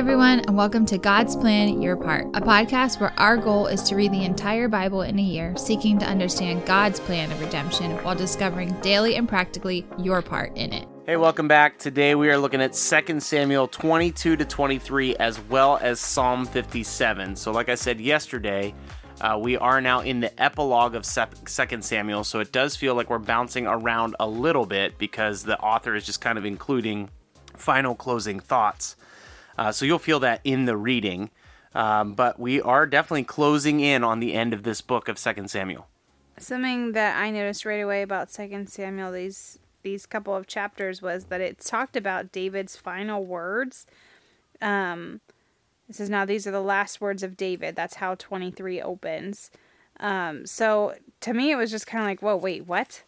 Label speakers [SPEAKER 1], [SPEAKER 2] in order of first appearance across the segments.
[SPEAKER 1] everyone, and welcome to God's Plan Your Part, a podcast where our goal is to read the entire Bible in a year, seeking to understand God's plan of redemption while discovering daily and practically your part in it.
[SPEAKER 2] Hey, welcome back. Today we are looking at 2 Samuel 22 to 23 as well as Psalm 57. So, like I said yesterday, uh, we are now in the epilogue of 2 Samuel, so it does feel like we're bouncing around a little bit because the author is just kind of including final closing thoughts. Uh, so you'll feel that in the reading. Um, but we are definitely closing in on the end of this book of Second Samuel.
[SPEAKER 3] Something that I noticed right away about Second Samuel these these couple of chapters was that it talked about David's final words. Um, it says now these are the last words of David. That's how twenty three opens. Um, so to me, it was just kind of like, whoa, wait, what?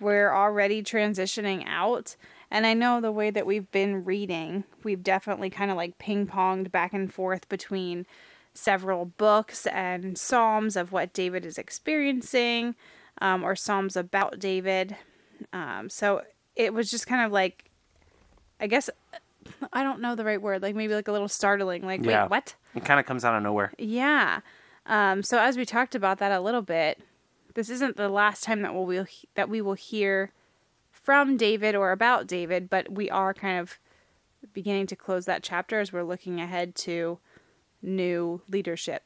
[SPEAKER 3] We're already transitioning out. And I know the way that we've been reading, we've definitely kind of like ping ponged back and forth between several books and Psalms of what David is experiencing, um, or Psalms about David. Um, so it was just kind of like, I guess, I don't know the right word, like maybe like a little startling, like,
[SPEAKER 2] Yeah.
[SPEAKER 3] wait, what?
[SPEAKER 2] It kind of comes out of nowhere.
[SPEAKER 3] Yeah. Um, so as we talked about that a little bit, this isn't the last time that we'll, we'll that we will hear from David or about David, but we are kind of beginning to close that chapter as we're looking ahead to new leadership.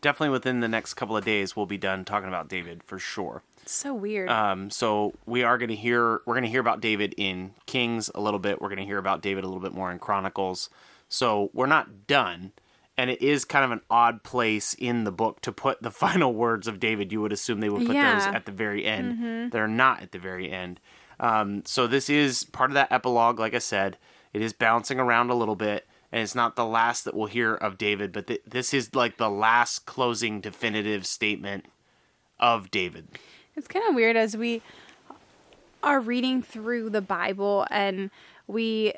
[SPEAKER 2] Definitely within the next couple of days, we'll be done talking about David for sure.
[SPEAKER 3] It's so weird.
[SPEAKER 2] Um, so we are going to hear we're going to hear about David in Kings a little bit. We're going to hear about David a little bit more in Chronicles. So we're not done, and it is kind of an odd place in the book to put the final words of David. You would assume they would put
[SPEAKER 3] Yeah.
[SPEAKER 2] those at the very end. They're not at the very end. Um, so this is part of that epilogue. Like I said, it is bouncing around a little bit, and it's not the last that we'll hear of David, but th- this is like the last closing definitive statement of David.
[SPEAKER 3] It's kind of weird as we are reading through the Bible and we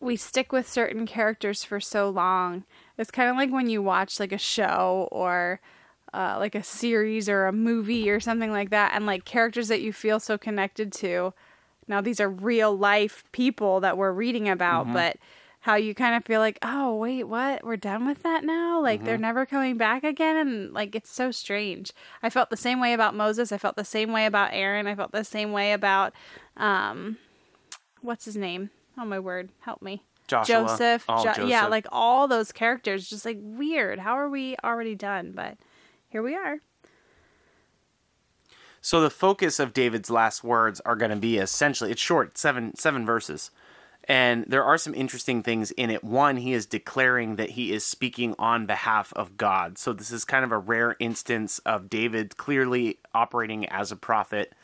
[SPEAKER 3] we stick with certain characters for so long. It's kind of like when you watch like a show or uh, like a series or a movie or something like that, and like characters that you feel so connected to. Now these are real life people that we're reading about, but how you kind of feel like, oh wait, what? We're done with that now? Like they're never coming back again, and like it's so strange. I felt the same way about Moses. I felt the same way about Aaron. I felt the same way about, um, what's his name? Oh my word, help me.
[SPEAKER 2] Joshua.
[SPEAKER 3] Joseph, Jo- yeah, like all those characters, just like weird. How are we already done? But here we are.
[SPEAKER 2] So the focus of David's last words are going to be essentially it's short, seven seven verses. And there are some interesting things in it. One, he is declaring that he is speaking on behalf of God. So this is kind of a rare instance of David clearly operating as a prophet,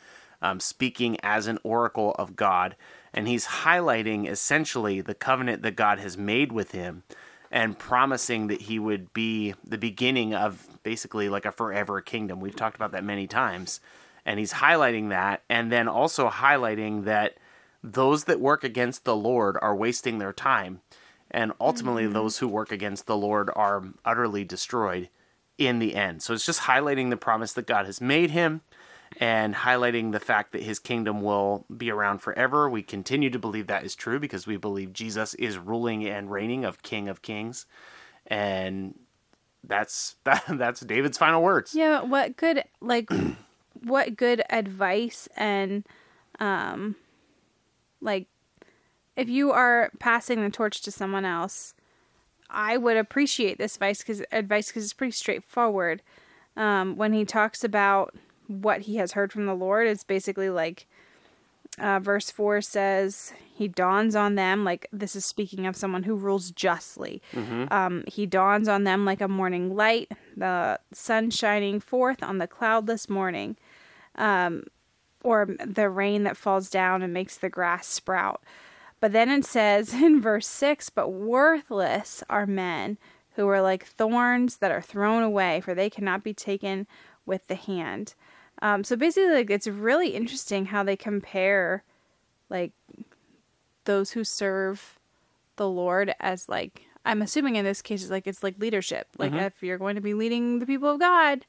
[SPEAKER 2] um, speaking as an oracle of God. And he's highlighting essentially the covenant that God has made with him and promising that he would be the beginning of basically like a forever kingdom. We've talked about that many times. And he's highlighting that and then also highlighting that those that work against the Lord are wasting their time. And ultimately, mm-hmm. those who work against the Lord are utterly destroyed in the end. So it's just highlighting the promise that God has made him and highlighting the fact that his kingdom will be around forever. We continue to believe that is true because we believe Jesus is ruling and reigning of King of Kings. And that's that, that's David's final words.
[SPEAKER 3] Yeah, what good like what good advice and um like if you are passing the torch to someone else, I would appreciate this advice cuz advice cuz it's pretty straightforward. Um when he talks about what he has heard from the Lord, it's basically like uh, verse 4 says he dawns on them like this is speaking of someone who rules justly. Um, he dawns on them like a morning light the sun shining forth on the cloudless morning um, or the rain that falls down and makes the grass sprout. But then it says in verse 6 but worthless are men who are like thorns that are thrown away for they cannot be taken with the hand um, so basically, like it's really interesting how they compare, like, those who serve the Lord as like I'm assuming in this case it's like it's like leadership. Like if you're going to be leading the people of God,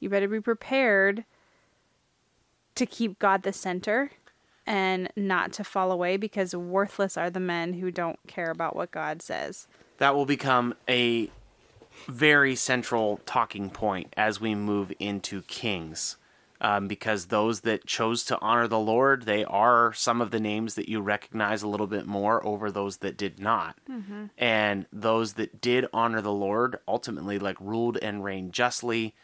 [SPEAKER 3] you better be prepared to keep God the center and not to fall away because worthless are the men who don't care about what God says.
[SPEAKER 2] That will become a very central talking point as we move into Kings. Um, because those that chose to honor the Lord, they are some of the names that you recognize a little bit more over those that did not. Mm-hmm. And those that did honor the Lord ultimately, like, ruled and reigned justly.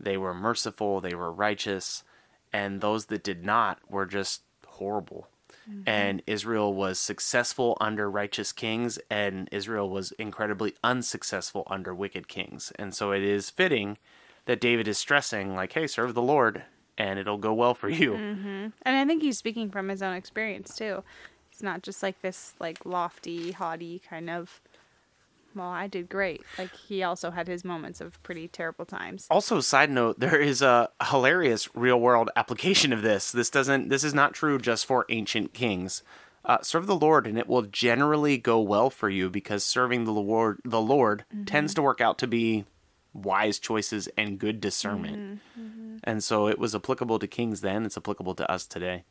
[SPEAKER 2] They were merciful, they were righteous. And those that did not were just horrible. Mm-hmm. And Israel was successful under righteous kings, and Israel was incredibly unsuccessful under wicked kings. And so it is fitting that David is stressing, like, hey, serve the Lord and it'll go well for you.
[SPEAKER 3] Mm-hmm. And I think he's speaking from his own experience too. It's not just like this like lofty, haughty kind of. Well, I did great. Like he also had his moments of pretty terrible times.
[SPEAKER 2] Also, side note, there is a hilarious real world application of this. This doesn't. This is not true just for ancient kings. Uh, serve the Lord, and it will generally go well for you because serving the Lord, the Lord, mm-hmm. tends to work out to be wise choices and good discernment. Mm-hmm, mm-hmm. And so it was applicable to kings then, it's applicable to us today.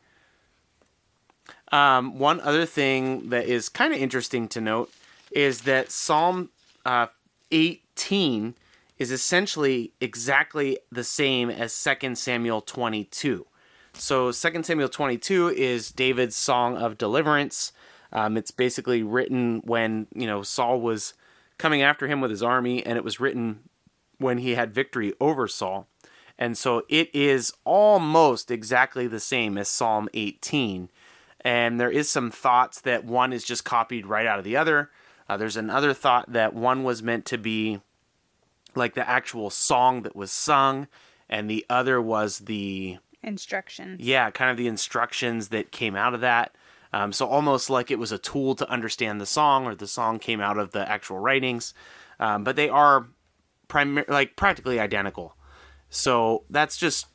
[SPEAKER 2] Um, one other thing that is kind of interesting to note is that Psalm uh, 18 is essentially exactly the same as 2 Samuel 22. So 2 Samuel 22 is David's song of deliverance. Um, it's basically written when you know Saul was coming after him with his army, and it was written when he had victory over Saul. And so it is almost exactly the same as Psalm 18. And there is some thoughts that one is just copied right out of the other. Uh, there's another thought that one was meant to be like the actual song that was sung, and the other was the
[SPEAKER 3] instructions.
[SPEAKER 2] Yeah, kind of the instructions that came out of that. Um, so almost like it was a tool to understand the song, or the song came out of the actual writings. Um, but they are primar- like practically identical. So that's just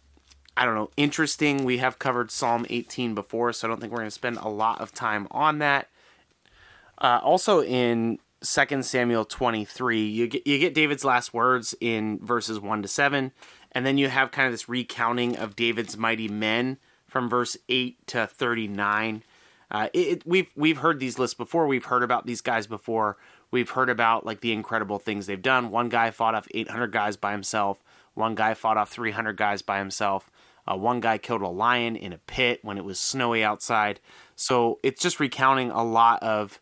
[SPEAKER 2] I don't know, interesting. We have covered Psalm 18 before, so I don't think we're going to spend a lot of time on that. Uh, also in 2 Samuel 23, you get you get David's last words in verses 1 to 7, and then you have kind of this recounting of David's mighty men from verse 8 to 39. Uh, it, it, we've we've heard these lists before. We've heard about these guys before. We've heard about like the incredible things they've done. One guy fought off 800 guys by himself. One guy fought off 300 guys by himself. Uh, one guy killed a lion in a pit when it was snowy outside. So it's just recounting a lot of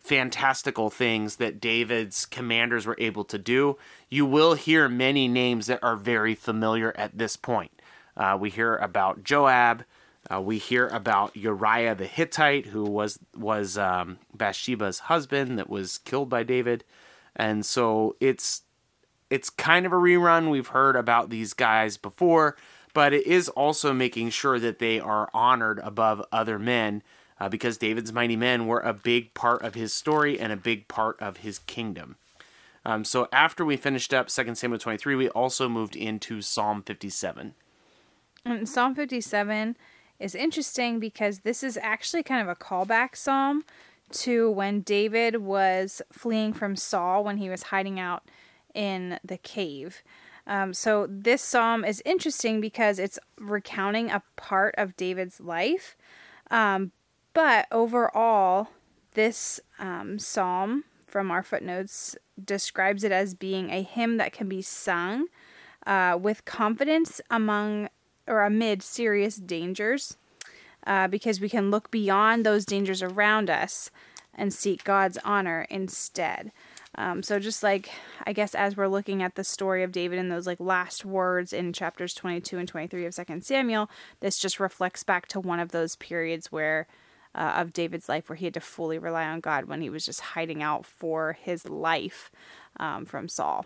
[SPEAKER 2] fantastical things that David's commanders were able to do. You will hear many names that are very familiar at this point. Uh, we hear about Joab. Uh, we hear about Uriah the Hittite, who was was um, Bathsheba's husband that was killed by David, and so it's it's kind of a rerun. We've heard about these guys before, but it is also making sure that they are honored above other men, uh, because David's mighty men were a big part of his story and a big part of his kingdom. Um, so after we finished up 2 Samuel 23, we also moved into Psalm 57.
[SPEAKER 3] And Psalm 57 is interesting because this is actually kind of a callback psalm to when David was fleeing from Saul when he was hiding out in the cave. Um, so this psalm is interesting because it's recounting a part of David's life. Um, but overall, this um, psalm from our footnotes describes it as being a hymn that can be sung uh, with confidence among or amid serious dangers uh, because we can look beyond those dangers around us and seek God's honor instead. Um, so just like I guess as we're looking at the story of David and those like last words in chapters 22 and 23 of Second Samuel, this just reflects back to one of those periods where uh, of David's life where he had to fully rely on God when he was just hiding out for his life um, from Saul.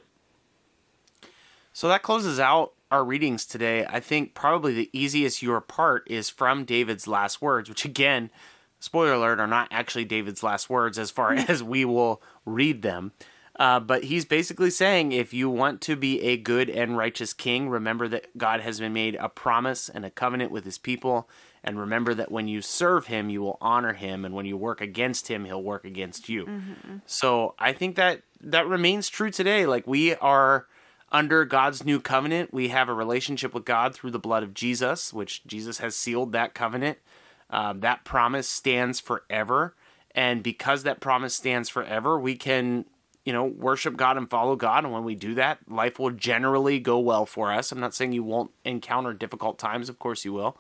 [SPEAKER 2] So that closes out our readings today. I think probably the easiest your part is from David's last words, which again, spoiler alert, are not actually David's last words as far as we will read them. Uh, but he's basically saying if you want to be a good and righteous king, remember that God has been made a promise and a covenant with his people. And remember that when you serve him, you will honor him. And when you work against him, he'll work against you. Mm-hmm. So I think that that remains true today. Like we are under God's new covenant, we have a relationship with God through the blood of Jesus, which Jesus has sealed that covenant. Um, that promise stands forever. And because that promise stands forever, we can, you know, worship God and follow God. And when we do that, life will generally go well for us. I'm not saying you won't encounter difficult times, of course you will.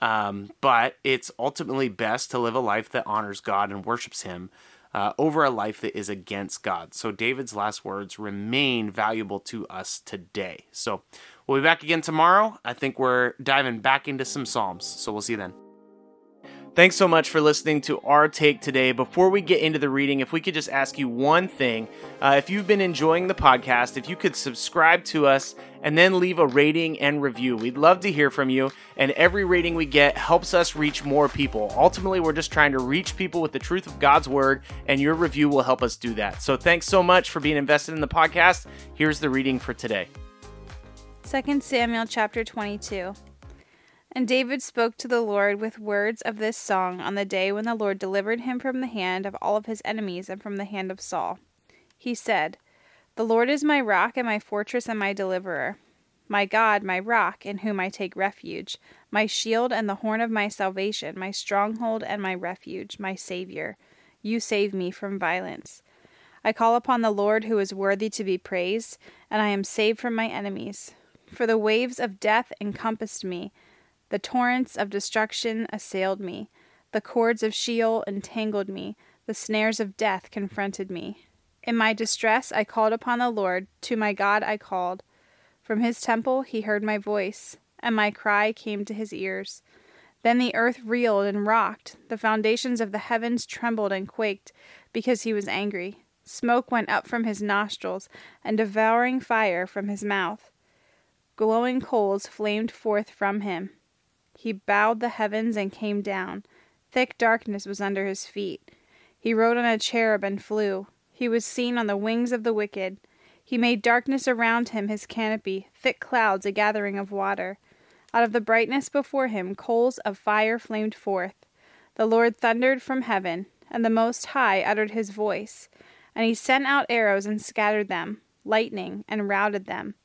[SPEAKER 2] Um, but it's ultimately best to live a life that honors God and worships Him uh, over a life that is against God. So David's last words remain valuable to us today. So we'll be back again tomorrow. I think we're diving back into some Psalms. So we'll see you then. Thanks so much for listening to our take today. Before we get into the reading, if we could just ask you one thing. Uh, if you've been enjoying the podcast, if you could subscribe to us and then leave a rating and review. We'd love to hear from you, and every rating we get helps us reach more people. Ultimately, we're just trying to reach people with the truth of God's word, and your review will help us do that. So thanks so much for being invested in the podcast. Here's the reading for today
[SPEAKER 3] 2 Samuel chapter 22. And David spoke to the Lord with words of this song on the day when the Lord delivered him from the hand of all of his enemies and from the hand of Saul. He said, The Lord is my rock and my fortress and my deliverer, my God, my rock, in whom I take refuge, my shield and the horn of my salvation, my stronghold and my refuge, my Savior. You save me from violence. I call upon the Lord who is worthy to be praised, and I am saved from my enemies. For the waves of death encompassed me the torrents of destruction assailed me. The cords of Sheol entangled me. The snares of death confronted me. In my distress I called upon the Lord. To my God I called. From his temple he heard my voice, and my cry came to his ears. Then the earth reeled and rocked. The foundations of the heavens trembled and quaked, because he was angry. Smoke went up from his nostrils, and devouring fire from his mouth. Glowing coals flamed forth from him. He bowed the heavens and came down. Thick darkness was under his feet. He rode on a cherub and flew. He was seen on the wings of the wicked. He made darkness around him his canopy, thick clouds a gathering of water. Out of the brightness before him coals of fire flamed forth. The Lord thundered from heaven, and the Most High uttered his voice. And he sent out arrows and scattered them, lightning and routed them.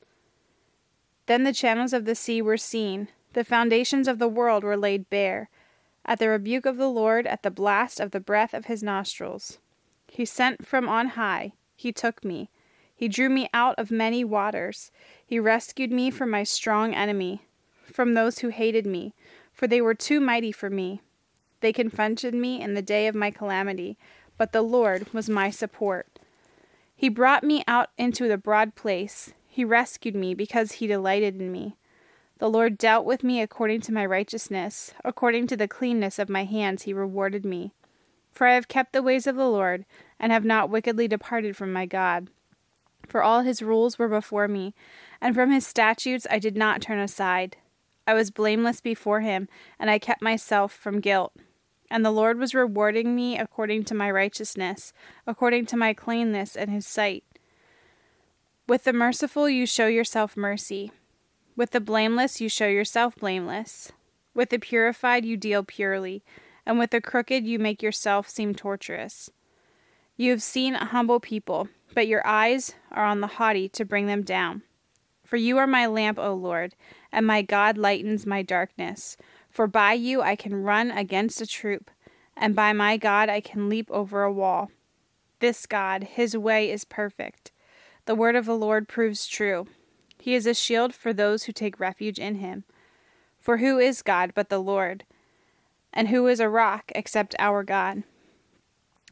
[SPEAKER 3] Then the channels of the sea were seen, the foundations of the world were laid bare. At the rebuke of the Lord, at the blast of the breath of his nostrils. He sent from on high. He took me. He drew me out of many waters. He rescued me from my strong enemy, from those who hated me, for they were too mighty for me. They confronted me in the day of my calamity, but the Lord was my support. He brought me out into the broad place. He rescued me because he delighted in me. The Lord dealt with me according to my righteousness, according to the cleanness of my hands he rewarded me. For I have kept the ways of the Lord, and have not wickedly departed from my God. For all his rules were before me, and from his statutes I did not turn aside. I was blameless before him, and I kept myself from guilt. And the Lord was rewarding me according to my righteousness, according to my cleanness in his sight. With the merciful you show yourself mercy with the blameless you show yourself blameless. With the purified you deal purely, and with the crooked you make yourself seem tortuous. You have seen a humble people, but your eyes are on the haughty to bring them down. For you are my lamp, O Lord, and my God lightens my darkness. For by you I can run against a troop, and by my God I can leap over a wall. This God, his way is perfect. The word of the Lord proves true. He is a shield for those who take refuge in him. For who is God but the Lord? And who is a rock except our God?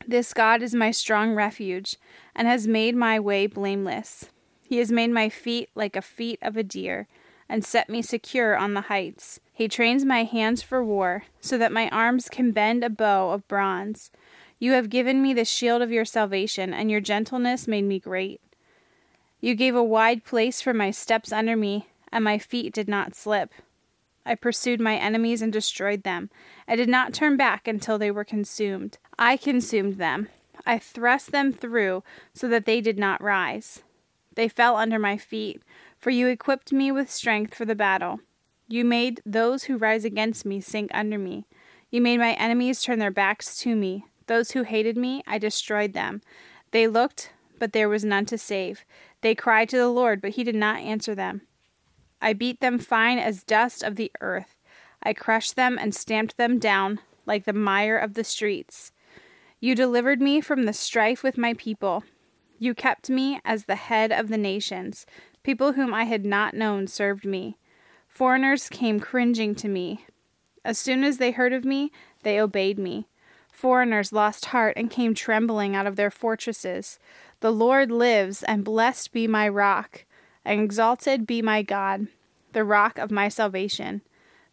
[SPEAKER 3] This God is my strong refuge, and has made my way blameless. He has made my feet like the feet of a deer, and set me secure on the heights. He trains my hands for war, so that my arms can bend a bow of bronze. You have given me the shield of your salvation, and your gentleness made me great. You gave a wide place for my steps under me, and my feet did not slip. I pursued my enemies and destroyed them. I did not turn back until they were consumed. I consumed them. I thrust them through so that they did not rise. They fell under my feet, for you equipped me with strength for the battle. You made those who rise against me sink under me. You made my enemies turn their backs to me. Those who hated me, I destroyed them. They looked, but there was none to save. They cried to the Lord, but he did not answer them. I beat them fine as dust of the earth. I crushed them and stamped them down like the mire of the streets. You delivered me from the strife with my people. You kept me as the head of the nations. People whom I had not known served me. Foreigners came cringing to me. As soon as they heard of me, they obeyed me. Foreigners lost heart and came trembling out of their fortresses. The Lord lives, and blessed be my rock, exalted be my God, the rock of my salvation,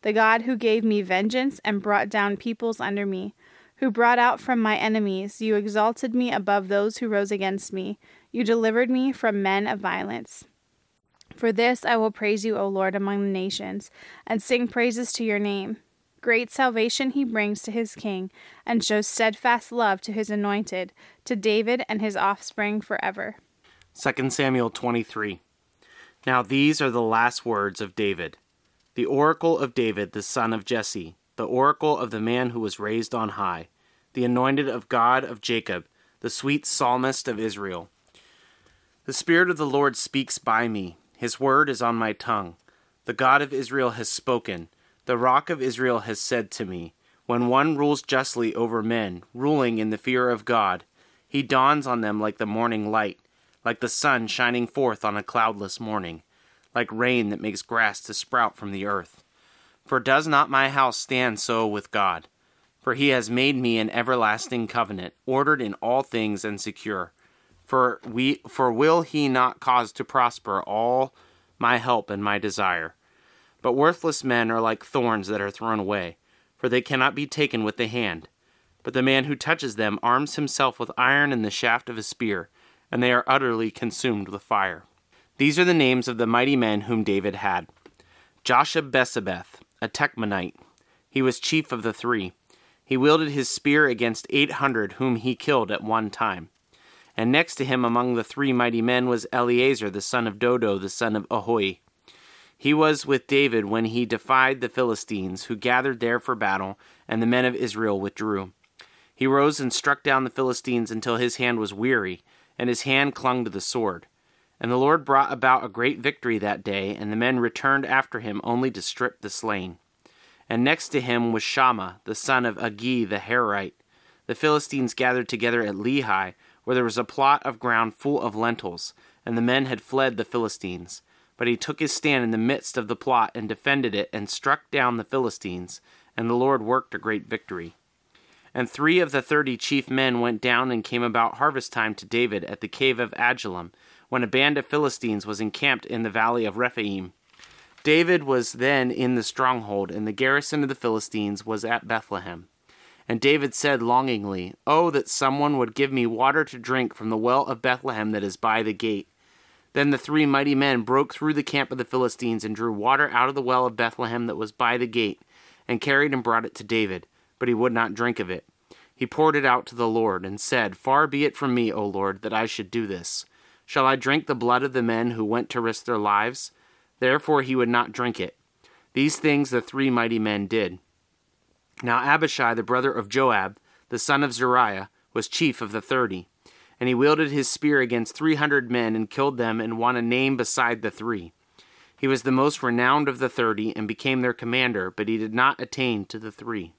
[SPEAKER 3] the God who gave me vengeance and brought down peoples under me, who brought out from my enemies. You exalted me above those who rose against me. You delivered me from men of violence. For this I will praise you, O Lord, among the nations, and sing praises to your name. Great salvation he brings to his king, and shows steadfast love to his anointed, to David and his offspring forever.
[SPEAKER 2] 2 Samuel 23. Now these are the last words of David. The oracle of David, the son of Jesse, the oracle of the man who was raised on high, the anointed of God of Jacob, the sweet psalmist of Israel. The Spirit of the Lord speaks by me, his word is on my tongue. The God of Israel has spoken. The rock of Israel has said to me, When one rules justly over men, ruling in the fear of God, he dawns on them like the morning light, like the sun shining forth on a cloudless morning, like rain that makes grass to sprout from the earth. For does not my house stand so with God? For he has made me an everlasting covenant, ordered in all things and secure. For we for will he not cause to prosper all my help and my desire? But worthless men are like thorns that are thrown away, for they cannot be taken with the hand. But the man who touches them arms himself with iron and the shaft of a spear, and they are utterly consumed with fire. These are the names of the mighty men whom David had Josheb-basshebeth, a Tahchemonite. He was chief of the three. He wielded his spear against eight hundred whom he killed at one time. And next to him among the three mighty men was Eleazar the son of Dodo the son of Ahohi. He was with David when he defied the Philistines, who gathered there for battle, and the men of Israel withdrew. He rose and struck down the Philistines until his hand was weary, and his hand clung to the sword. And the Lord brought about a great victory that day, and the men returned after him only to strip the slain. And next to him was Shammah, the son of Agee the Harite. The Philistines gathered together at Lehi, where there was a plot of ground full of lentils, and the men had fled the Philistines. But he took his stand in the midst of the plot and defended it and struck down the Philistines, and the Lord worked a great victory. And three of the thirty chief men went down and came about harvest time to David at the cave of Adullam, when a band of Philistines was encamped in the valley of Rephaim. David was then in the stronghold, and the garrison of the Philistines was at Bethlehem. And David said longingly, Oh, that someone would give me water to drink from the well of Bethlehem that is by the gate. Then the three mighty men broke through the camp of the Philistines and drew water out of the well of Bethlehem that was by the gate, and carried and brought it to David, but he would not drink of it. He poured it out to the Lord, and said, Far be it from me, O Lord, that I should do this. Shall I drink the blood of the men who went to risk their lives? Therefore he would not drink it. These things the three mighty men did. Now Abishai, the brother of Joab, the son of Zeruiah, was chief of the thirty and he wielded his spear against three hundred men and killed them and won a name beside the three. He was the most renowned of the thirty and became their commander, but he did not attain to the three.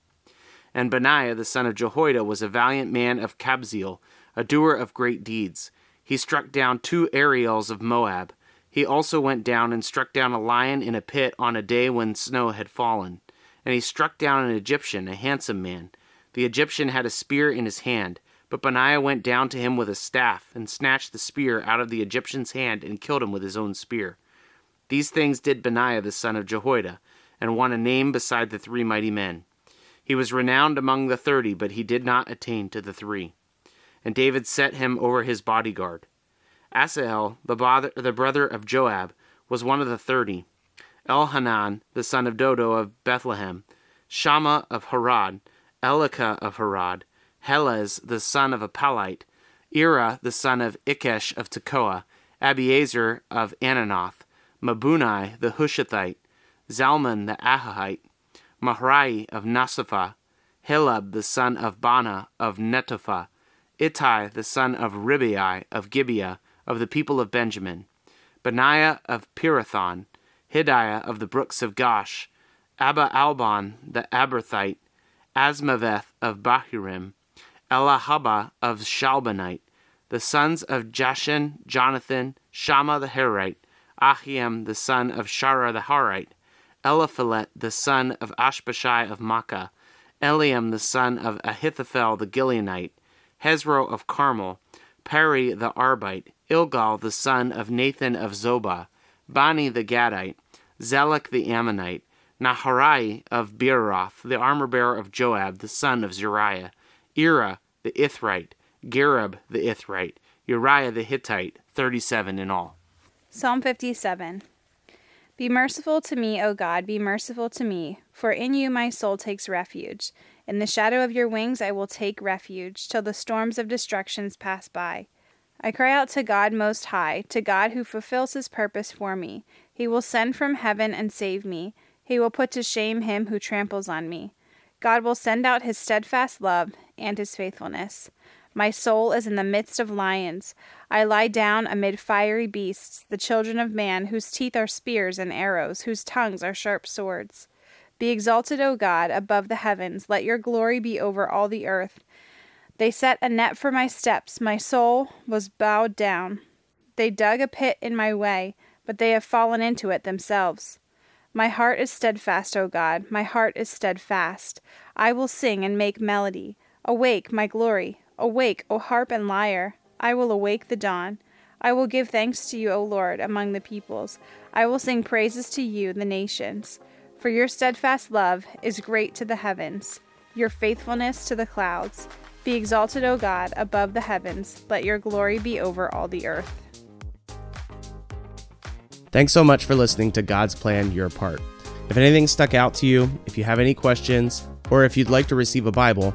[SPEAKER 2] And Benaiah the son of Jehoiada was a valiant man of Kabzeel, a doer of great deeds. He struck down two Ariels of Moab. He also went down and struck down a lion in a pit on a day when snow had fallen. And he struck down an Egyptian, a handsome man. The Egyptian had a spear in his hand. But Benaiah went down to him with a staff, and snatched the spear out of the Egyptian's hand, and killed him with his own spear. These things did Benaiah the son of Jehoiada, and won a name beside the three mighty men. He was renowned among the thirty, but he did not attain to the three. And David set him over his bodyguard. Asahel, the, bother, the brother of Joab, was one of the thirty. Elhanan, the son of Dodo of Bethlehem, Shammah of Harod, Elika of Harod, Helez the son of a Palite, Ira the son of Ikkesh of Tekoa, Abiezer of Anathoth, Mebunnai the Hushathite, Zalmon the Ahohite, Maharai of Nasapha, Heleb the son of Baanah of Netophah, Ittai the son of Ribai of Gibeah of the people of Benjamin, Benaiah of Pirathon, Hidaiah of the brooks of Gaash, Abba Albon the Arbathite, Azmaveth of Bahurim, Eliahba of Shaalbonite, the sons of Jashen, Jonathan, Shammah the Herite, Ahiam the son of Shara the Harite, Eliphalet the son of Ashbashai of Maacah, Eliam the son of Ahithophel the Gileonite, Hezro of Carmel, Peri the Arbite, Igal the son of Nathan of Zobah, Bani the Gadite, Zelek the Ammonite, Naharai of Beeroth, the armor bearer of Joab, the son of Zeruiah, Ira the Ithrite, Gareb the Ithrite, Uriah the Hittite, 37 in all.
[SPEAKER 3] Psalm 57 Be merciful to me, O God, be merciful to me, for in you my soul takes refuge. In the shadow of your wings I will take refuge, till the storms of destructions pass by. I cry out to God Most High, to God who fulfills his purpose for me. He will send from heaven and save me. He will put to shame him who tramples on me. God will send out his steadfast love and his faithfulness. My soul is in the midst of lions. I lie down amid fiery beasts, the children of man, whose teeth are spears and arrows, whose tongues are sharp swords. Be exalted, O God, above the heavens. Let your glory be over all the earth. They set a net for my steps. My soul was bowed down. They dug a pit in my way, but they have fallen into it themselves. My heart is steadfast, O God. My heart is steadfast. I will sing and make melody. Awake, my glory. Awake, O harp and lyre. I will awake the dawn. I will give thanks to you, O Lord, among the peoples. I will sing praises to you, the nations. For your steadfast love is great to the heavens, your faithfulness to the clouds. Be exalted, O God, above the heavens. Let your glory be over all the earth.
[SPEAKER 4] Thanks so much for listening to God's Plan Your Part. If anything stuck out to you, if you have any questions, or if you'd like to receive a Bible,